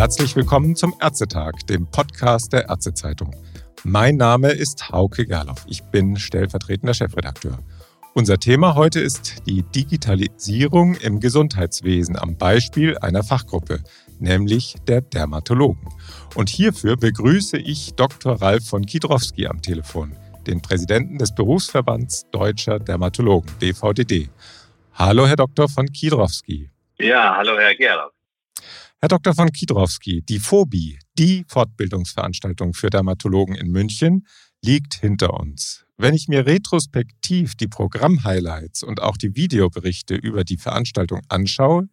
Herzlich willkommen zum Ärztetag, dem Podcast der Ärztezeitung. Mein Name ist Hauke Gerloff. Ich bin stellvertretender Chefredakteur. Unser Thema heute ist die Digitalisierung im Gesundheitswesen am Beispiel einer Fachgruppe, nämlich der Dermatologen. Und hierfür begrüße ich Dr. Ralf von Kidrowski am Telefon, den Präsidenten des Berufsverbands Deutscher Dermatologen, BVDD. Hallo, Herr Dr. von Kidrowski. Ja, hallo, Herr Gerloff. Herr Dr. von Kidrowski, die Phobie, die Fortbildungsveranstaltung für Dermatologen in München, liegt hinter uns. Wenn ich mir retrospektiv die Programmhighlights und auch die Videoberichte über die Veranstaltung anschaue,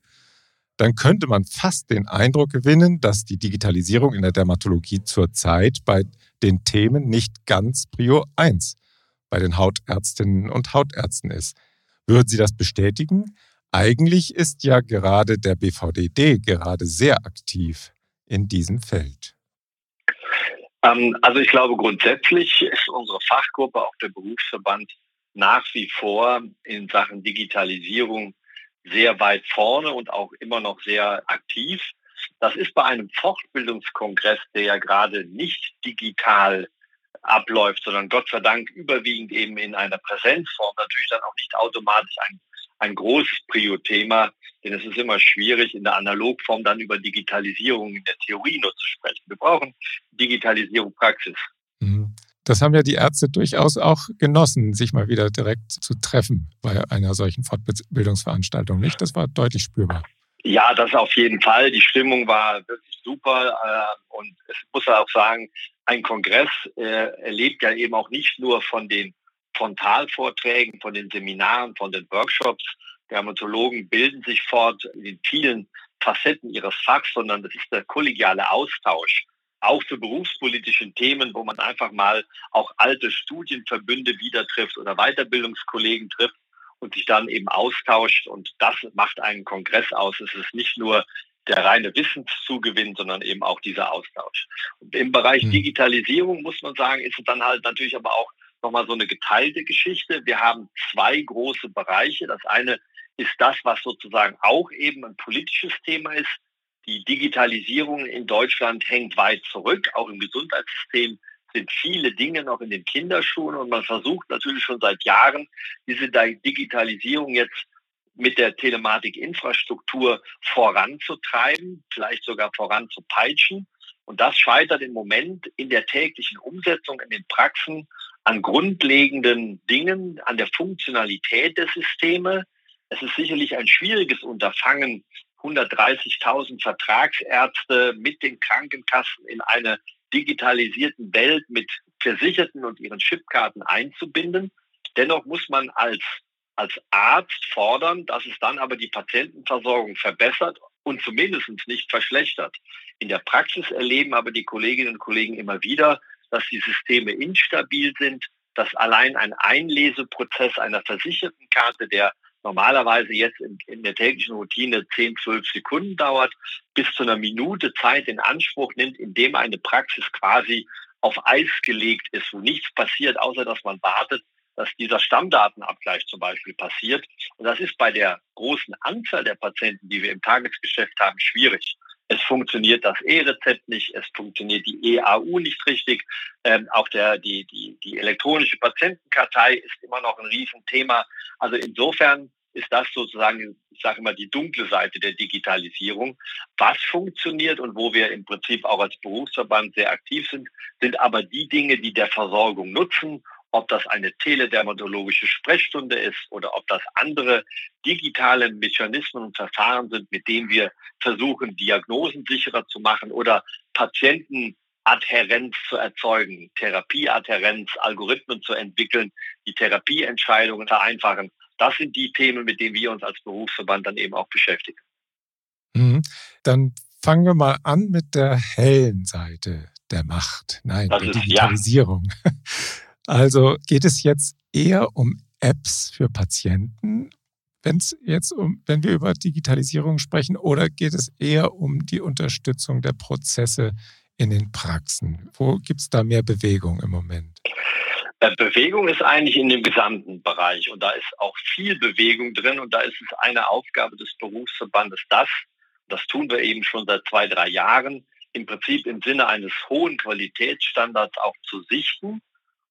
dann könnte man fast den Eindruck gewinnen, dass die Digitalisierung in der Dermatologie zurzeit bei den Themen nicht ganz Prio 1 bei den Hautärztinnen und Hautärzten ist. Würden Sie das bestätigen? Eigentlich ist ja gerade der BVDD gerade sehr aktiv in diesem Feld. Ähm, also ich glaube, grundsätzlich ist unsere Fachgruppe, auch der Berufsverband, nach wie vor in Sachen Digitalisierung sehr weit vorne und auch immer noch sehr aktiv. Das ist bei einem Fortbildungskongress, der ja gerade nicht digital abläuft, sondern Gott sei Dank überwiegend eben in einer Präsenzform, natürlich dann auch nicht automatisch ein ein großes Prio-Thema, denn es ist immer schwierig, in der Analogform dann über Digitalisierung in der Theorie nur zu sprechen. Wir brauchen Digitalisierung Praxis. Mhm. Das haben ja die Ärzte durchaus auch genossen, sich mal wieder direkt zu treffen bei einer solchen Fortbildungsveranstaltung, nicht? Das war deutlich spürbar. Ja, das auf jeden Fall. Die Stimmung war wirklich super. Äh, und es muss auch sagen, ein Kongress äh, erlebt ja eben auch nicht nur von den Frontalvorträgen, von den Seminaren, von den Workshops. Dermatologen bilden sich fort in vielen Facetten ihres Fachs, sondern das ist der kollegiale Austausch. Auch zu berufspolitischen Themen, wo man einfach mal auch alte Studienverbünde wieder trifft oder Weiterbildungskollegen trifft und sich dann eben austauscht. Und das macht einen Kongress aus. Es ist nicht nur der reine Wissenszugewinn, sondern eben auch dieser Austausch. Und im Bereich hm. Digitalisierung muss man sagen, ist es dann halt natürlich aber auch nochmal so eine geteilte Geschichte. Wir haben zwei große Bereiche. Das eine ist das, was sozusagen auch eben ein politisches Thema ist. Die Digitalisierung in Deutschland hängt weit zurück. Auch im Gesundheitssystem sind viele Dinge noch in den Kinderschuhen und man versucht natürlich schon seit Jahren, diese Digitalisierung jetzt mit der Telematikinfrastruktur voranzutreiben, vielleicht sogar voranzupeitschen. Und das scheitert im Moment in der täglichen Umsetzung in den Praxen an grundlegenden Dingen, an der Funktionalität der Systeme. Es ist sicherlich ein schwieriges Unterfangen, 130.000 Vertragsärzte mit den Krankenkassen in eine digitalisierten Welt mit Versicherten und ihren Chipkarten einzubinden. Dennoch muss man als, als Arzt fordern, dass es dann aber die Patientenversorgung verbessert und zumindest nicht verschlechtert. In der Praxis erleben aber die Kolleginnen und Kollegen immer wieder, dass die Systeme instabil sind, dass allein ein Einleseprozess einer versicherten Karte, der normalerweise jetzt in, in, der täglichen Routine 10, 12 Sekunden dauert, bis zu einer Minute Zeit in Anspruch nimmt, indem eine Praxis quasi auf Eis gelegt ist, wo nichts passiert, außer dass man wartet, dass dieser Stammdatenabgleich zum Beispiel passiert. Und das ist bei der großen Anzahl der Patienten, die wir im Tagesgeschäft haben, schwierig. Es funktioniert das E-Rezept nicht, es funktioniert die EAU nicht richtig. Ähm, auch der, die, die, die elektronische Patientenkartei ist immer noch ein Riesenthema. Also insofern ist das sozusagen, ich sage immer, die dunkle Seite der Digitalisierung. Was funktioniert und wo wir im Prinzip auch als Berufsverband sehr aktiv sind, sind aber die Dinge, die der Versorgung nutzen ob das eine teledermatologische Sprechstunde ist oder ob das andere digitale Mechanismen und Verfahren sind, mit denen wir versuchen, Diagnosen sicherer zu machen oder Patientenadhärenz zu erzeugen, Therapieadhärenz, Algorithmen zu entwickeln, die Therapieentscheidungen vereinfachen. Das sind die Themen, mit denen wir uns als Berufsverband dann eben auch beschäftigen. Mhm. Dann fangen wir mal an mit der hellen Seite der Macht, nein, das der ist, Digitalisierung. Ja. Also geht es jetzt eher um Apps für Patienten, wenn es jetzt um, wenn wir über Digitalisierung sprechen, oder geht es eher um die Unterstützung der Prozesse in den Praxen? Wo gibt es da mehr Bewegung im Moment? Äh, Bewegung ist eigentlich in dem gesamten Bereich und da ist auch viel Bewegung drin und da ist es eine Aufgabe des Berufsverbandes, das Das tun wir eben schon seit zwei, drei Jahren, im Prinzip im Sinne eines hohen Qualitätsstandards auch zu sichten.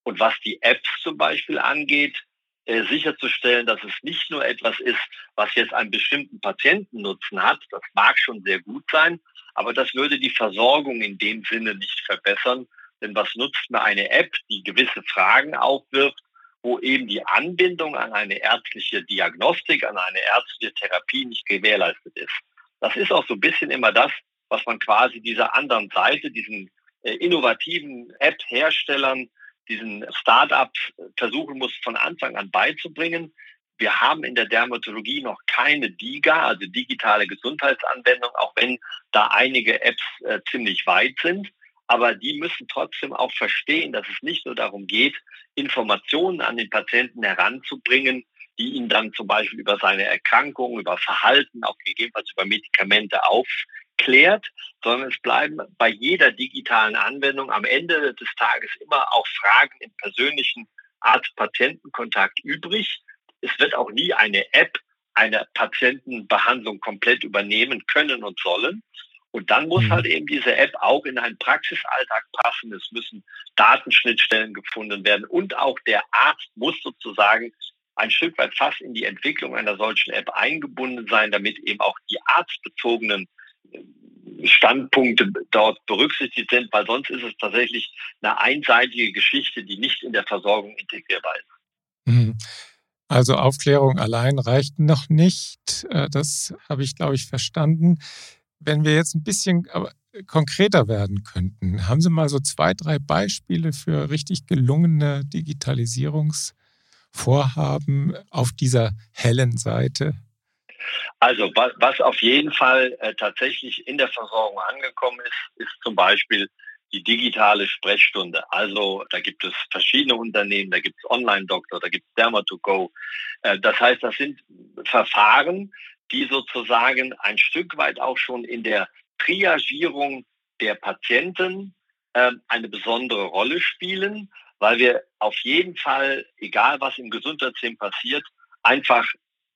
Und was die Apps zum Beispiel angeht, äh, sicherzustellen, dass es nicht nur etwas ist, was jetzt einen bestimmten Patientennutzen hat. Das mag schon sehr gut sein, aber das würde die Versorgung in dem Sinne nicht verbessern. Denn was nutzt mir eine App, die gewisse Fragen aufwirft, wo eben die Anbindung an eine ärztliche Diagnostik, an eine ärztliche Therapie nicht gewährleistet ist. Das ist auch so ein bisschen immer das, was man quasi dieser anderen Seite, diesen äh, innovativen App-Herstellern, diesen Start-ups versuchen muss, von Anfang an beizubringen. Wir haben in der Dermatologie noch keine DIGA, also digitale Gesundheitsanwendung, auch wenn da einige Apps äh, ziemlich weit sind. Aber die müssen trotzdem auch verstehen, dass es nicht nur darum geht, Informationen an den Patienten heranzubringen, die ihn dann zum Beispiel über seine Erkrankung, über Verhalten, auch gegebenenfalls über Medikamente aufklärt, sondern es bleiben bei jeder digitalen Anwendung am Ende des Tages immer auch Fragen im persönlichen Arzt-Patienten-Kontakt übrig. Es wird auch nie eine App eine Patientenbehandlung komplett übernehmen können und sollen. Und dann muss mhm. halt eben diese App auch in einen Praxisalltag passen. Es müssen Datenschnittstellen gefunden werden und auch der Arzt muss sozusagen ein Stück weit fast in die Entwicklung einer solchen App eingebunden sein, damit eben auch die arztbezogenen Standpunkte dort berücksichtigt sind, weil sonst ist es tatsächlich eine einseitige Geschichte, die nicht in der Versorgung integrierbar ist. Mhm. Also Aufklärung allein reicht noch nicht. Äh, das habe ich, glaube ich, verstanden. Wenn wir jetzt ein bisschen konkreter werden könnten, haben Sie mal so zwei, drei Beispiele für richtig gelungene Digitalisierungsvorhaben auf dieser hellen Seite? Also was auf jeden Fall äh, tatsächlich in der Versorgung angekommen ist, ist zum Beispiel die digitale Sprechstunde. Also da gibt es verschiedene Unternehmen, da gibt es Online-Doktor, da gibt es Derma2Go. Äh, das heißt, das sind Verfahren, die sozusagen ein Stück weit auch schon in der Triagierung der Patienten äh, eine besondere Rolle spielen, weil wir auf jeden Fall, egal was im Gesundheitssystem passiert, einfach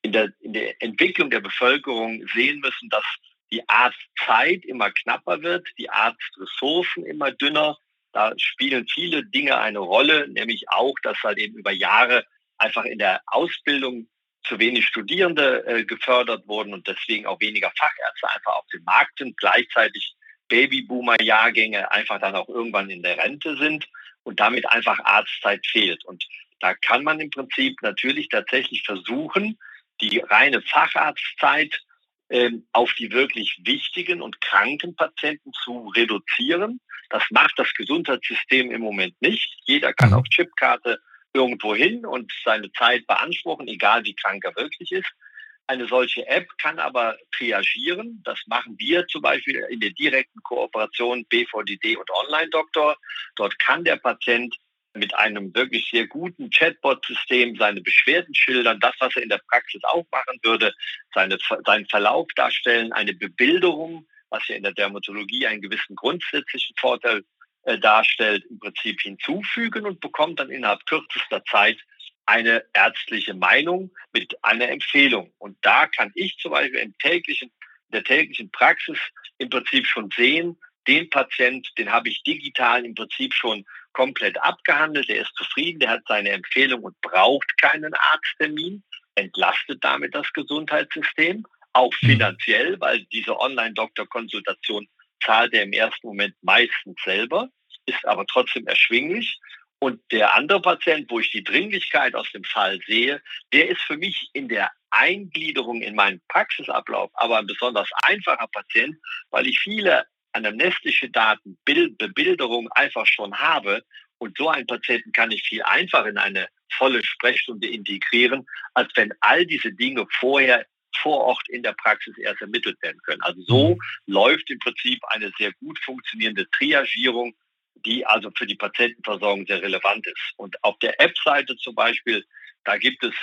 in der, in der Entwicklung der Bevölkerung sehen müssen, dass die Arztzeit immer knapper wird, die Arztressourcen immer dünner. Da spielen viele Dinge eine Rolle, nämlich auch, dass halt eben über Jahre einfach in der Ausbildung zu wenig Studierende äh, gefördert wurden und deswegen auch weniger Fachärzte einfach auf dem Markt sind, gleichzeitig Babyboomer-Jahrgänge einfach dann auch irgendwann in der Rente sind und damit einfach Arztzeit fehlt. Und da kann man im Prinzip natürlich tatsächlich versuchen, die reine Facharztzeit ähm, auf die wirklich wichtigen und kranken Patienten zu reduzieren. Das macht das Gesundheitssystem im Moment nicht. Jeder kann mhm. auf Chipkarte irgendwo hin und seine Zeit beanspruchen, egal wie krank er wirklich ist. Eine solche App kann aber triagieren. Das machen wir zum Beispiel in der direkten Kooperation BVDD und Online-Doktor. Dort kann der Patient mit einem wirklich sehr guten Chatbot-System seine Beschwerden schildern, das, was er in der Praxis auch machen würde, seine, seinen Verlauf darstellen, eine Bebilderung, was ja in der Dermatologie einen gewissen grundsätzlichen Vorteil äh, darstellt, im Prinzip hinzufügen und bekommt dann innerhalb kürzester Zeit eine ärztliche Meinung mit einer Empfehlung. Und da kann ich zum Beispiel im täglichen, in der täglichen Praxis im Prinzip schon sehen, den Patient, den habe ich digital im Prinzip schon komplett abgehandelt, der ist zufrieden, der hat seine Empfehlung und braucht keinen Arzttermin, entlastet damit das Gesundheitssystem, auch mhm. finanziell, weil diese Online-Doktor-Konsultation zahlt er im ersten Moment meistens selber, ist aber trotzdem erschwinglich. Und der andere Patient, wo ich die Dringlichkeit aus dem Fall sehe, der ist für mich in der Eingliederung in meinen Praxisablauf aber ein besonders einfacher Patient, weil ich viele anamnestische Daten, Bild, Bebilderung einfach schon habe. Und so einen Patienten kann ich viel einfacher in eine volle Sprechstunde integrieren, als wenn all diese Dinge vorher vor Ort in der Praxis erst ermittelt werden können. Also so mhm. läuft im Prinzip eine sehr gut funktionierende Triagierung, die also für die Patientenversorgung sehr relevant ist. Und auf der App-Seite zum Beispiel, da gibt es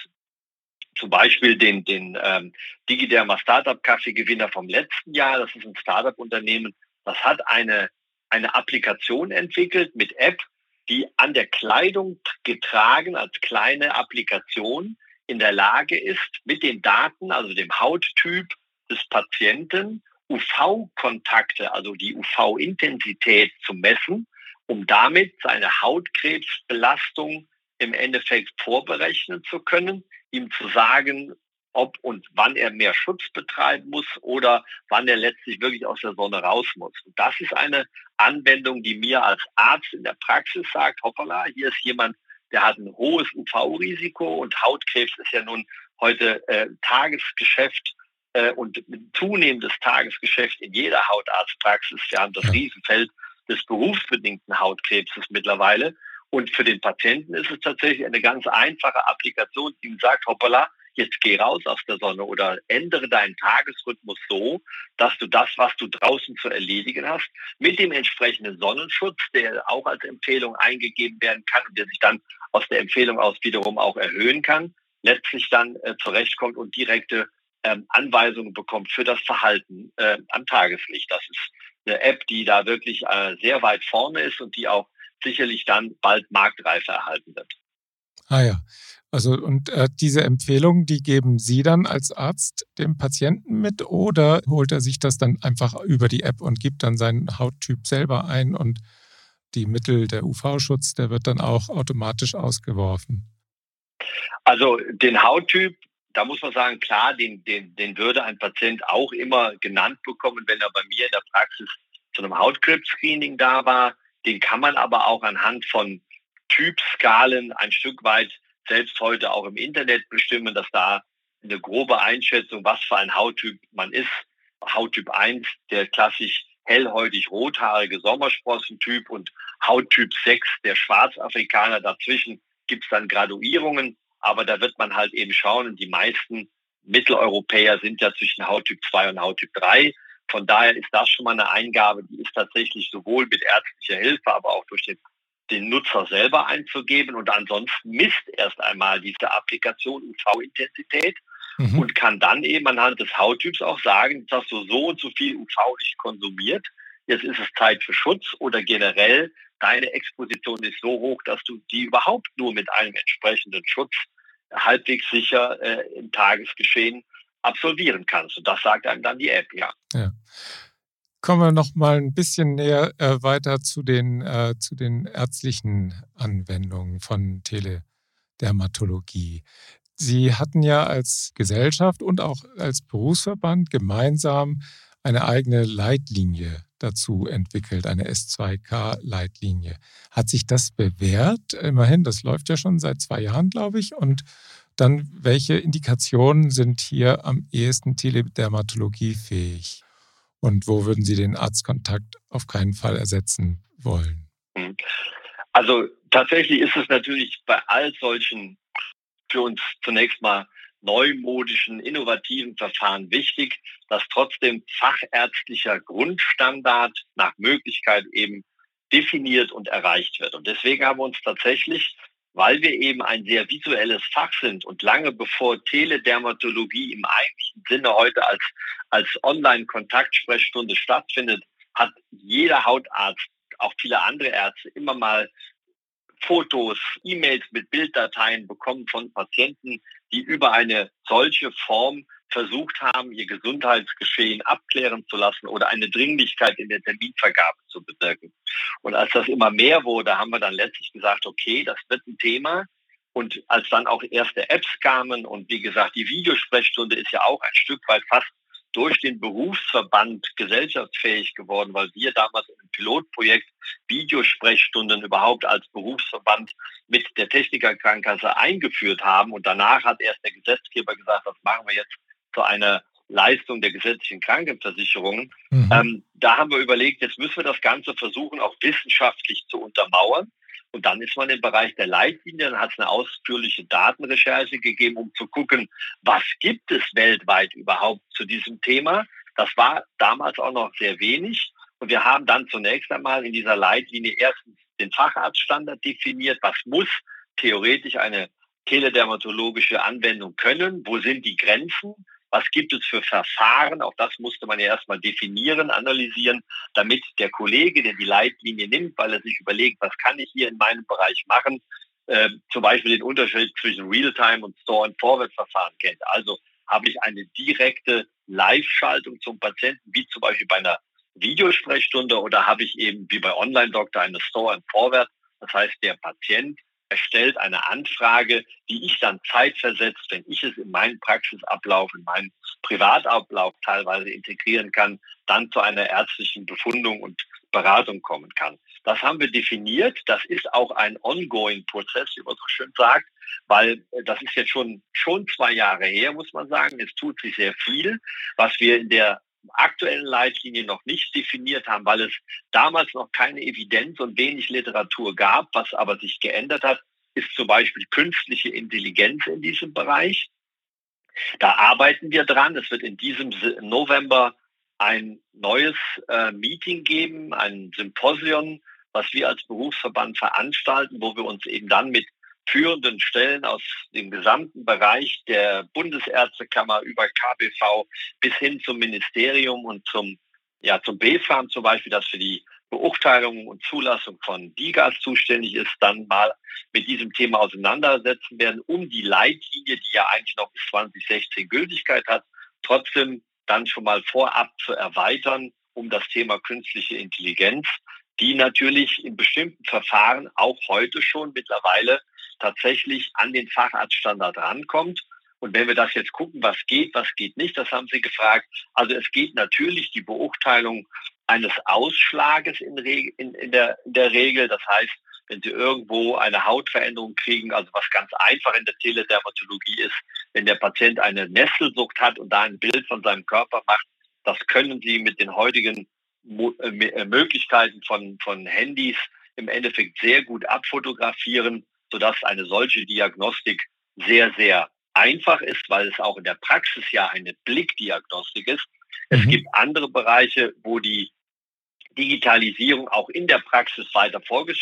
zum Beispiel den, den ähm, Digiderma Startup Kaffee-Gewinner vom letzten Jahr. Das ist ein Startup-Unternehmen, das hat eine, eine Applikation entwickelt mit App, die an der Kleidung getragen als kleine Applikation in der Lage ist, mit den Daten, also dem Hauttyp des Patienten UV-Kontakte, also die UV-Intensität zu messen, um damit seine Hautkrebsbelastung im Endeffekt vorberechnen zu können, ihm zu sagen, ob und wann er mehr Schutz betreiben muss oder wann er letztlich wirklich aus der Sonne raus muss. Und das ist eine Anwendung, die mir als Arzt in der Praxis sagt, hoppala, hier ist jemand, der hat ein hohes UV-Risiko und Hautkrebs ist ja nun heute äh, Tagesgeschäft äh, und zunehmendes Tagesgeschäft in jeder Hautarztpraxis. Wir haben das Riesenfeld des berufsbedingten Hautkrebses mittlerweile. Und für den Patienten ist es tatsächlich eine ganz einfache Applikation, die ihm sagt, hoppala, jetzt geh raus aus der Sonne oder ändere deinen Tagesrhythmus so, dass du das, was du draußen zu erledigen hast, mit dem entsprechenden Sonnenschutz, der auch als Empfehlung eingegeben werden kann und der sich dann aus der Empfehlung aus wiederum auch erhöhen kann, letztlich dann äh, zurechtkommt und direkte ähm, Anweisungen bekommt für das Verhalten äh, am Tageslicht. Das ist eine App, die da wirklich äh, sehr weit vorne ist und die auch sicherlich dann bald Marktreife erhalten wird. Ah ja. Also und äh, diese Empfehlungen, die geben Sie dann als Arzt dem Patienten mit oder holt er sich das dann einfach über die App und gibt dann seinen Hauttyp selber ein und die Mittel, der UV-Schutz, der wird dann auch automatisch ausgeworfen? Also den Hauttyp, da muss man sagen, klar, den, den, den würde ein Patient auch immer genannt bekommen, wenn er bei mir in der Praxis zu einem Hautkrebs-Screening da war. Den kann man aber auch anhand von Typskalen ein Stück weit selbst heute auch im Internet bestimmen, dass da eine grobe Einschätzung, was für ein Hauttyp man ist. Hauttyp 1, der klassisch hellhäutig rothaarige Sommersprossentyp und Hauttyp 6, der Schwarzafrikaner. Dazwischen gibt es dann Graduierungen, aber da wird man halt eben schauen. Die meisten Mitteleuropäer sind ja zwischen Hauttyp 2 und Hauttyp 3. Von daher ist das schon mal eine Eingabe, die ist tatsächlich sowohl mit ärztlicher Hilfe, aber auch durch den den Nutzer selber einzugeben und ansonsten misst erst einmal diese Applikation UV-Intensität mhm. und kann dann eben anhand des Hauttyps auch sagen, dass du so und so viel UV-Licht konsumiert, jetzt ist es Zeit für Schutz oder generell deine Exposition ist so hoch, dass du die überhaupt nur mit einem entsprechenden Schutz halbwegs sicher äh, im Tagesgeschehen absolvieren kannst. Und das sagt einem dann die App, ja. ja kommen wir noch mal ein bisschen näher äh, weiter zu den, äh, zu den ärztlichen Anwendungen von Teledermatologie. Sie hatten ja als Gesellschaft und auch als Berufsverband gemeinsam eine eigene Leitlinie dazu entwickelt, eine S2K-Leitlinie. Hat sich das bewährt? Immerhin, das läuft ja schon seit zwei Jahren, glaube ich. Und dann, welche Indikationen sind hier am ehesten Teledermatologie fähig? Und wo würden Sie den Arztkontakt auf keinen Fall ersetzen wollen? Mhm. Also tatsächlich ist es natürlich bei all solchen für uns zunächst mal neumodischen, innovativen Verfahren wichtig, dass trotzdem fachärztlicher Grundstandard nach Möglichkeit eben definiert und erreicht wird. Und deswegen haben wir uns tatsächlich weil wir eben ein sehr visuelles Fach sind und lange bevor Teledermatologie im eigentlichen Sinne heute als, als Online-Kontaktsprechstunde stattfindet, hat jeder Hautarzt, auch viele andere Ärzte, immer mal Fotos, E-Mails mit Bilddateien bekommen von Patienten, die über eine solche Form versucht haben, ihr Gesundheitsgeschehen abklären zu lassen oder eine Dringlichkeit in der Terminvergabe zu bewirken. Und als das immer mehr wurde, haben wir dann letztlich gesagt, okay, das wird ein Thema. Und als dann auch erste Apps kamen und wie gesagt, die Videosprechstunde ist ja auch ein Stück weit fast durch den Berufsverband gesellschaftsfähig geworden, weil wir damals im Pilotprojekt Videosprechstunden überhaupt als Berufsverband mit der Technikerkrankenkasse eingeführt haben. Und danach hat erst der Gesetzgeber gesagt, das machen wir jetzt zu einer Leistung der gesetzlichen Krankenversicherung. Mhm. Ähm, da haben wir überlegt, jetzt müssen wir das Ganze versuchen, auch wissenschaftlich zu untermauern. Und dann ist man im Bereich der Leitlinien, hat es eine ausführliche Datenrecherche gegeben, um zu gucken, was gibt es weltweit überhaupt zu diesem Thema. Das war damals auch noch sehr wenig. Und wir haben dann zunächst einmal in dieser Leitlinie erstens den Facharztstandard definiert. Was muss theoretisch eine teledermatologische Anwendung können? Wo sind die Grenzen? Was gibt es für Verfahren? Auch das musste man ja erstmal definieren, analysieren, damit der Kollege, der die Leitlinie nimmt, weil er sich überlegt, was kann ich hier in meinem Bereich machen, äh, zum Beispiel den Unterschied zwischen Realtime und Store- and Forward-Verfahren kennt. Also habe ich eine direkte Live-Schaltung zum Patienten, wie zum Beispiel bei einer Videosprechstunde oder habe ich eben wie bei Online-Doktor eine Store and Forward. Das heißt, der Patient erstellt eine Anfrage, die ich dann zeitversetzt, wenn ich es in meinen Praxisablauf, in meinen Privatablauf teilweise integrieren kann, dann zu einer ärztlichen Befundung und Beratung kommen kann. Das haben wir definiert. Das ist auch ein ongoing Prozess, wie man so schön sagt, weil äh, das ist jetzt schon, schon zwei Jahre her, muss man sagen. Es tut sich sehr viel, was wir in der aktuellen Leitlinie noch nicht definiert haben, weil es damals noch keine Evidenz und wenig Literatur gab. Was aber sich geändert hat, ist zum Beispiel künstliche Intelligenz in diesem Bereich. Da arbeiten wir dran. Es wird in diesem November ein neues äh, Meeting geben, ein Symposium, was wir als Berufsverband veranstalten, wo wir uns eben dann mit führenden Stellen aus dem gesamten Bereich der Bundesärztekammer über KBV bis hin zum Ministerium und zum, ja, zum BfArM zum Beispiel, das für die Beurteilung und Zulassung von DIGAS zuständig ist, dann mal mit diesem Thema auseinandersetzen werden, um die Leitlinie, die ja eigentlich noch bis 2016 Gültigkeit hat, trotzdem dann schon mal vorab zu erweitern um das Thema künstliche Intelligenz, die natürlich in bestimmten Verfahren auch heute schon mittlerweile tatsächlich an den Facharztstandard rankommt. Und wenn wir das jetzt gucken, was geht, was geht nicht, das haben Sie gefragt. Also es geht natürlich die Beurteilung eines Ausschlages in, in, in, der, in der Regel. Das heißt, wenn Sie irgendwo eine Hautveränderung kriegen, also was ganz einfach in der Teledermatologie ist, wenn der Patient eine Nesselsucht hat und da ein Bild von seinem Körper macht, das können Sie mit den heutigen äh, Möglichkeiten von, von Handys im Endeffekt sehr gut abfotografieren sodass eine solche Diagnostik sehr, sehr einfach ist, weil es auch in der Praxis ja eine Blickdiagnostik ist. Es mhm. gibt andere Bereiche, wo die Digitalisierung auch in der Praxis weiter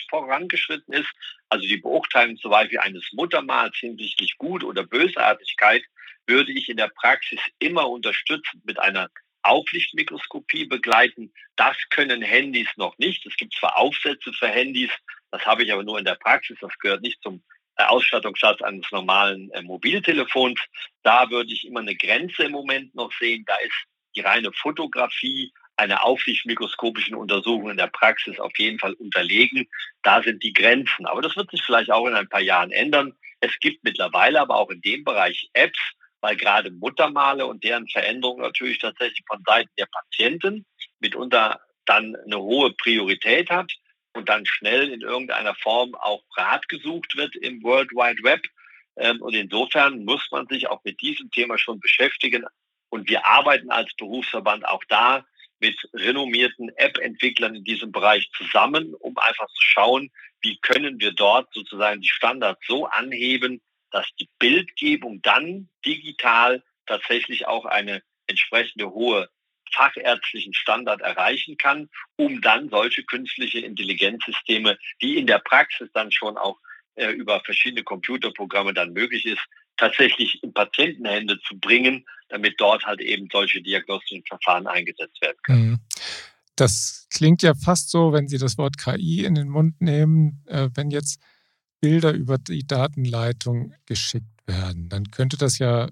vorangeschritten ist. Also die Beurteilung zum Beispiel eines Muttermals hinsichtlich Gut- oder Bösartigkeit würde ich in der Praxis immer unterstützend mit einer Auflichtmikroskopie begleiten. Das können Handys noch nicht. Es gibt zwar Aufsätze für Handys, das habe ich aber nur in der Praxis. Das gehört nicht zum äh, Ausstattungssatz eines normalen äh, Mobiltelefons. Da würde ich immer eine Grenze im Moment noch sehen. Da ist die reine Fotografie einer auflichtmikroskopischen Untersuchung in der Praxis auf jeden Fall unterlegen. Da sind die Grenzen. Aber das wird sich vielleicht auch in ein paar Jahren ändern. Es gibt mittlerweile aber auch in dem Bereich Apps, weil gerade Muttermale und deren Veränderung natürlich tatsächlich von Seiten der Patienten mitunter dann eine hohe Priorität hat und dann schnell in irgendeiner Form auch Rat gesucht wird im World Wide Web. Ähm, und insofern muss man sich auch mit diesem Thema schon beschäftigen. Und wir arbeiten als Berufsverband auch da mit renommierten App-Entwicklern in diesem Bereich zusammen, um einfach zu schauen, wie können wir dort sozusagen die Standards so anheben, dass die Bildgebung dann digital tatsächlich auch eine entsprechende hohe fachärztlichen Standard erreichen kann, um dann solche künstliche Intelligenzsysteme, die in der Praxis dann schon auch äh, über verschiedene Computerprogramme dann möglich ist, tatsächlich in Patientenhände zu bringen, damit dort halt eben solche diagnostischen Verfahren eingesetzt werden können. Mhm. Das klingt ja fast so, wenn Sie das Wort KI in den Mund nehmen, äh, wenn jetzt Bilder über die Datenleitung geschickt werden, dann könnte das ja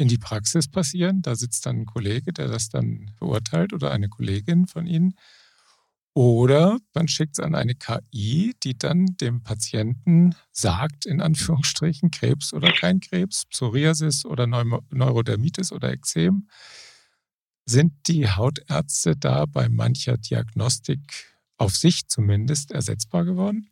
in die Praxis passieren. Da sitzt dann ein Kollege, der das dann beurteilt oder eine Kollegin von Ihnen. Oder man schickt es an eine KI, die dann dem Patienten sagt, in Anführungsstrichen, Krebs oder kein Krebs, Psoriasis oder Neurodermitis oder Ekzem. Sind die Hautärzte da bei mancher Diagnostik auf sich zumindest ersetzbar geworden?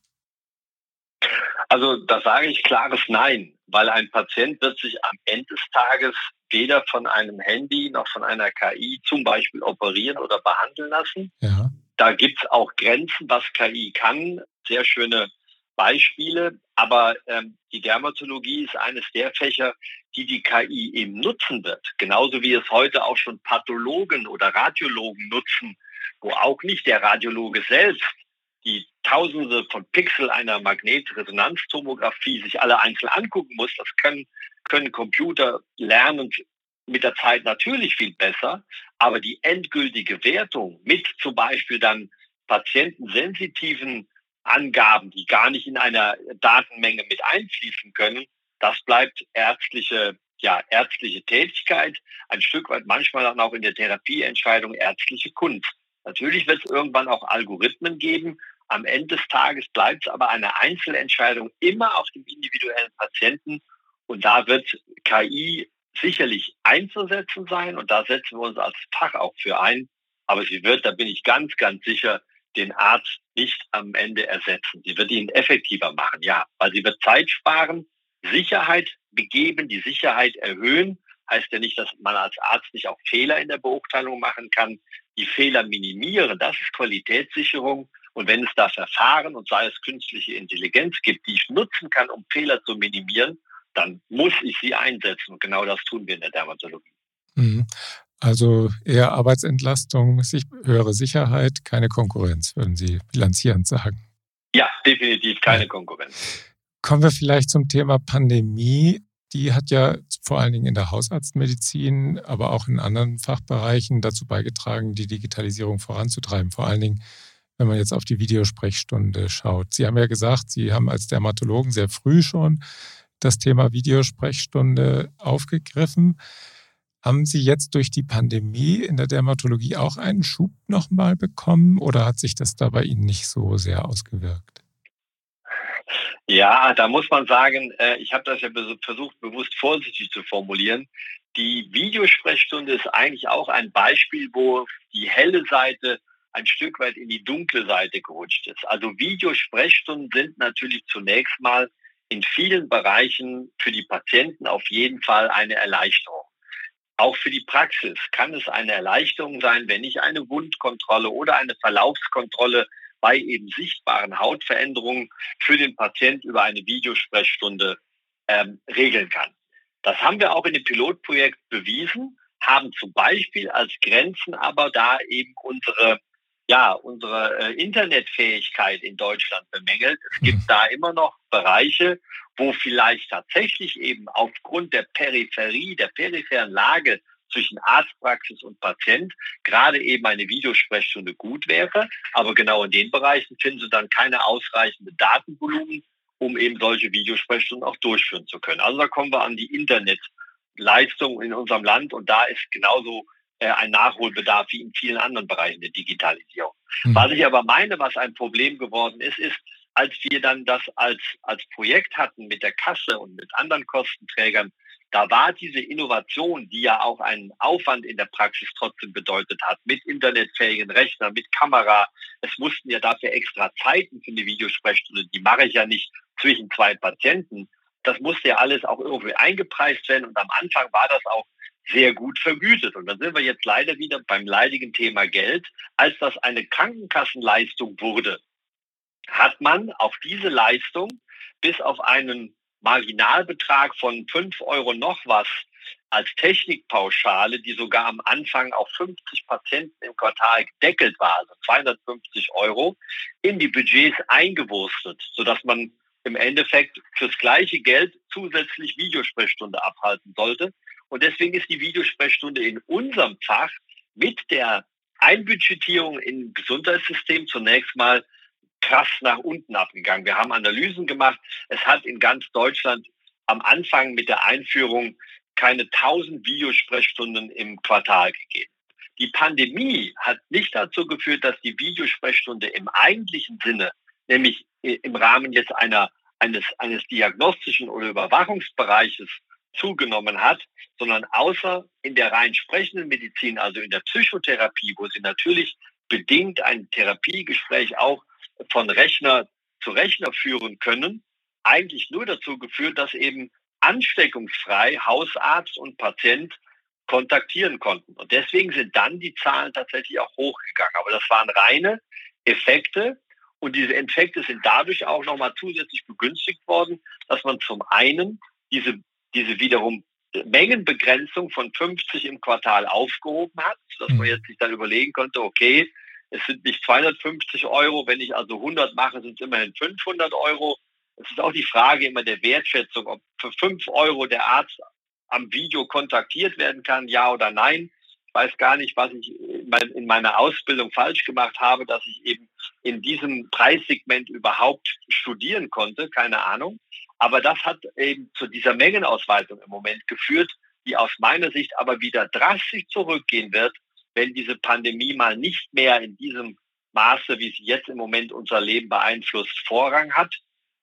Also da sage ich klares Nein, weil ein Patient wird sich am Ende des Tages weder von einem Handy noch von einer KI zum Beispiel operieren oder behandeln lassen. Ja. Da gibt es auch Grenzen, was KI kann. Sehr schöne Beispiele. Aber ähm, die Dermatologie ist eines der Fächer, die die KI eben nutzen wird. Genauso wie es heute auch schon Pathologen oder Radiologen nutzen, wo auch nicht der Radiologe selbst die Tausende von Pixel einer Magnetresonanztomographie sich alle einzeln angucken muss. Das können, können Computer lernen mit der Zeit natürlich viel besser, aber die endgültige Wertung mit zum Beispiel dann patientensensitiven Angaben, die gar nicht in einer Datenmenge mit einfließen können, das bleibt ärztliche ja, ärztliche Tätigkeit, ein Stück weit manchmal dann auch in der Therapieentscheidung ärztliche Kunst. Natürlich wird es irgendwann auch Algorithmen geben. Am Ende des Tages bleibt es aber eine Einzelentscheidung immer auf dem individuellen Patienten. Und da wird KI sicherlich einzusetzen sein. Und da setzen wir uns als Fach auch für ein. Aber sie wird, da bin ich ganz, ganz sicher, den Arzt nicht am Ende ersetzen. Sie wird ihn effektiver machen, ja, weil sie wird Zeit sparen, Sicherheit begeben, die Sicherheit erhöhen. Heißt ja nicht, dass man als Arzt nicht auch Fehler in der Beurteilung machen kann. Die Fehler minimieren, das ist Qualitätssicherung. Und wenn es da Verfahren und sei es künstliche Intelligenz gibt, die ich nutzen kann, um Fehler zu minimieren, dann muss ich sie einsetzen. Und genau das tun wir in der Dermatologie. Mhm. Also eher Arbeitsentlastung, höhere Sicherheit, keine Konkurrenz, würden Sie bilanzierend sagen. Ja, definitiv keine Konkurrenz. Kommen wir vielleicht zum Thema Pandemie. Die hat ja vor allen Dingen in der Hausarztmedizin, aber auch in anderen Fachbereichen dazu beigetragen, die Digitalisierung voranzutreiben. Vor allen Dingen, wenn man jetzt auf die Videosprechstunde schaut. Sie haben ja gesagt, Sie haben als Dermatologen sehr früh schon das Thema Videosprechstunde aufgegriffen. Haben Sie jetzt durch die Pandemie in der Dermatologie auch einen Schub nochmal bekommen oder hat sich das da bei Ihnen nicht so sehr ausgewirkt? Ja, da muss man sagen, äh, ich habe das ja versucht, bewusst vorsichtig zu formulieren. Die Videosprechstunde ist eigentlich auch ein Beispiel, wo die helle Seite ein Stück weit in die dunkle Seite gerutscht ist. Also Videosprechstunden sind natürlich zunächst mal in vielen Bereichen für die Patienten auf jeden Fall eine Erleichterung. Auch für die Praxis kann es eine Erleichterung sein, wenn ich eine Wundkontrolle oder eine Verlaufskontrolle bei eben sichtbaren Hautveränderungen für den Patient über eine Videosprechstunde ähm, regeln kann. Das haben wir auch in dem Pilotprojekt bewiesen, haben zum Beispiel als Grenzen aber da eben unsere ja, unsere äh, Internetfähigkeit in Deutschland bemängelt. Es gibt mhm. da immer noch Bereiche, wo vielleicht tatsächlich eben aufgrund der Peripherie, der peripheren Lage zwischen Arztpraxis und Patient gerade eben eine Videosprechstunde gut wäre. Aber genau in den Bereichen finden Sie dann keine ausreichende Datenvolumen, um eben solche Videosprechstunden auch durchführen zu können. Also da kommen wir an die Internetleistung in unserem Land und da ist genauso äh, ein Nachholbedarf wie in vielen anderen Bereichen der Digitalisierung. Mhm. Was ich aber meine, was ein Problem geworden ist, ist, als wir dann das als, als Projekt hatten mit der Kasse und mit anderen Kostenträgern, da war diese Innovation, die ja auch einen Aufwand in der Praxis trotzdem bedeutet hat, mit internetfähigen Rechnern, mit Kamera. Es mussten ja dafür extra Zeiten für eine Videosprechstunde. Die mache ich ja nicht zwischen zwei Patienten. Das musste ja alles auch irgendwie eingepreist werden. Und am Anfang war das auch sehr gut vergütet. Und dann sind wir jetzt leider wieder beim leidigen Thema Geld. Als das eine Krankenkassenleistung wurde, hat man auf diese Leistung bis auf einen Marginalbetrag von fünf Euro noch was als Technikpauschale, die sogar am Anfang auf 50 Patienten im Quartal gedeckelt war, also 250 Euro, in die Budgets eingewurstet, sodass man im Endeffekt fürs gleiche Geld zusätzlich Videosprechstunde abhalten sollte. Und deswegen ist die Videosprechstunde in unserem Fach mit der Einbudgetierung im Gesundheitssystem zunächst mal krass nach unten abgegangen. Wir haben Analysen gemacht. Es hat in ganz Deutschland am Anfang mit der Einführung keine 1000 Videosprechstunden im Quartal gegeben. Die Pandemie hat nicht dazu geführt, dass die Videosprechstunde im eigentlichen Sinne, nämlich im Rahmen jetzt einer, eines, eines diagnostischen oder Überwachungsbereiches zugenommen hat, sondern außer in der rein sprechenden Medizin, also in der Psychotherapie, wo sie natürlich bedingt ein Therapiegespräch auch von Rechner zu Rechner führen können, eigentlich nur dazu geführt, dass eben ansteckungsfrei Hausarzt und Patient kontaktieren konnten. Und deswegen sind dann die Zahlen tatsächlich auch hochgegangen. Aber das waren reine Effekte. Und diese Effekte sind dadurch auch nochmal zusätzlich begünstigt worden, dass man zum einen diese diese wiederum Mengenbegrenzung von 50 im Quartal aufgehoben hat, dass man mhm. jetzt sich dann überlegen konnte, okay, es sind nicht 250 Euro, wenn ich also 100 mache, sind es immerhin 500 Euro. Es ist auch die Frage immer der Wertschätzung, ob für 5 Euro der Arzt am Video kontaktiert werden kann, ja oder nein. Ich weiß gar nicht, was ich in meiner Ausbildung falsch gemacht habe, dass ich eben in diesem Preissegment überhaupt studieren konnte, keine Ahnung. Aber das hat eben zu dieser Mengenausweitung im Moment geführt, die aus meiner Sicht aber wieder drastisch zurückgehen wird, wenn diese Pandemie mal nicht mehr in diesem Maße, wie sie jetzt im Moment unser Leben beeinflusst, Vorrang hat.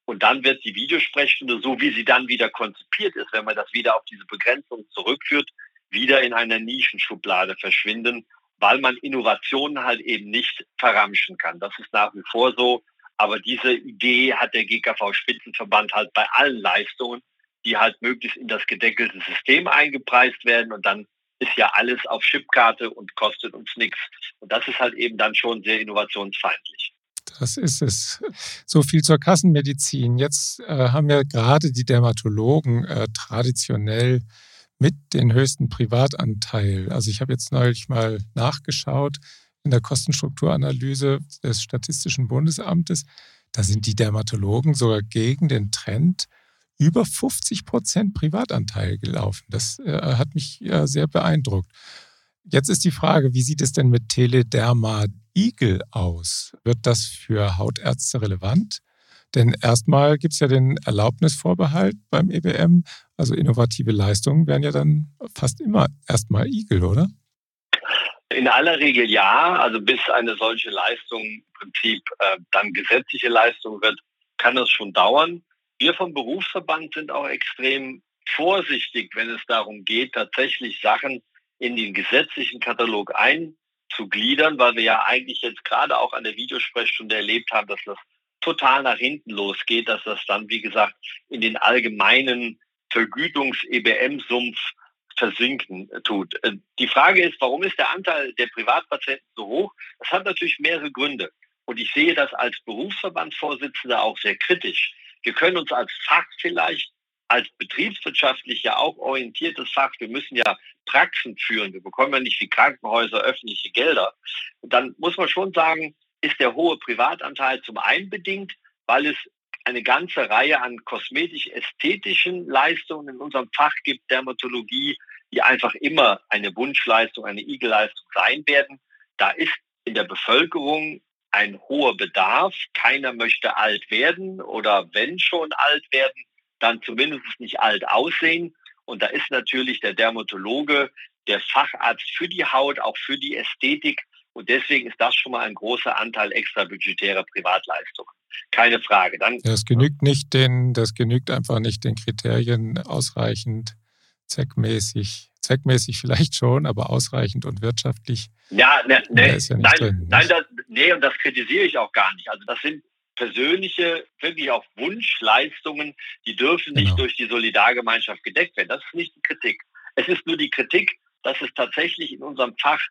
Und dann wird die Videosprechstunde, so wie sie dann wieder konzipiert ist, wenn man das wieder auf diese Begrenzung zurückführt, wieder in einer Nischenschublade verschwinden, weil man Innovationen halt eben nicht verramschen kann. Das ist nach wie vor so. Aber diese Idee hat der GKV-Spitzenverband halt bei allen Leistungen, die halt möglichst in das gedeckelte System eingepreist werden und dann ist ja alles auf Chipkarte und kostet uns nichts. Und das ist halt eben dann schon sehr innovationsfeindlich. Das ist es. So viel zur Kassenmedizin. Jetzt äh, haben ja gerade die Dermatologen äh, traditionell mit den höchsten Privatanteil. Also ich habe jetzt neulich mal nachgeschaut in der Kostenstrukturanalyse des Statistischen Bundesamtes. Da sind die Dermatologen sogar gegen den Trend über 50 Prozent Privatanteil gelaufen. Das äh, hat mich ja sehr beeindruckt. Jetzt ist die Frage, wie sieht es denn mit Telederma Igel aus? Wird das für Hautärzte relevant? Denn erstmal gibt es ja den Erlaubnisvorbehalt beim EBM. Also innovative Leistungen wären ja dann fast immer erstmal Igel, oder? In aller Regel ja. Also bis eine solche Leistung im Prinzip äh, dann gesetzliche Leistung wird, kann es schon dauern. Wir vom Berufsverband sind auch extrem vorsichtig, wenn es darum geht, tatsächlich Sachen in den gesetzlichen Katalog einzugliedern, weil wir ja eigentlich jetzt gerade auch an der Videosprechstunde erlebt haben, dass das total nach hinten losgeht, dass das dann, wie gesagt, in den allgemeinen Vergütungs-EBM-Sumpf versinken tut. Äh, die Frage ist, warum ist der Anteil der Privatpatienten so hoch? Das hat natürlich mehrere Gründe. Und ich sehe das als Berufsverbandsvorsitzender auch sehr kritisch. Wir können uns als Fach vielleicht, als betriebswirtschaftlich ja auch orientiertes Fach, wir müssen ja Praxen führen, wir bekommen ja nicht wie Krankenhäuser öffentliche Gelder. Und dann muss man schon sagen, ist der hohe Privatanteil zum einen bedingt, weil es eine ganze Reihe an kosmetisch-ästhetischen Leistungen in unserem Fach gibt, Dermatologie, die einfach immer eine Wunschleistung, eine Igelleistung sein werden. Da ist in der Bevölkerung ein hoher Bedarf. Keiner möchte alt werden oder wenn schon alt werden, dann zumindest nicht alt aussehen. Und da ist natürlich der Dermatologe, der Facharzt für die Haut, auch für die Ästhetik. Und deswegen ist das schon mal ein großer Anteil extrabudgetärer Privatleistungen. Keine Frage. Dann, das genügt nicht den, das genügt einfach nicht den Kriterien ausreichend zweckmäßig zweckmäßig vielleicht schon, aber ausreichend und wirtschaftlich. Ja, ne, ne, ja nein, drin, nein, das, nee, und das kritisiere ich auch gar nicht. Also das sind persönliche, wirklich auch Wunschleistungen, die dürfen nicht genau. durch die Solidargemeinschaft gedeckt werden. Das ist nicht die Kritik. Es ist nur die Kritik, dass es tatsächlich in unserem Fach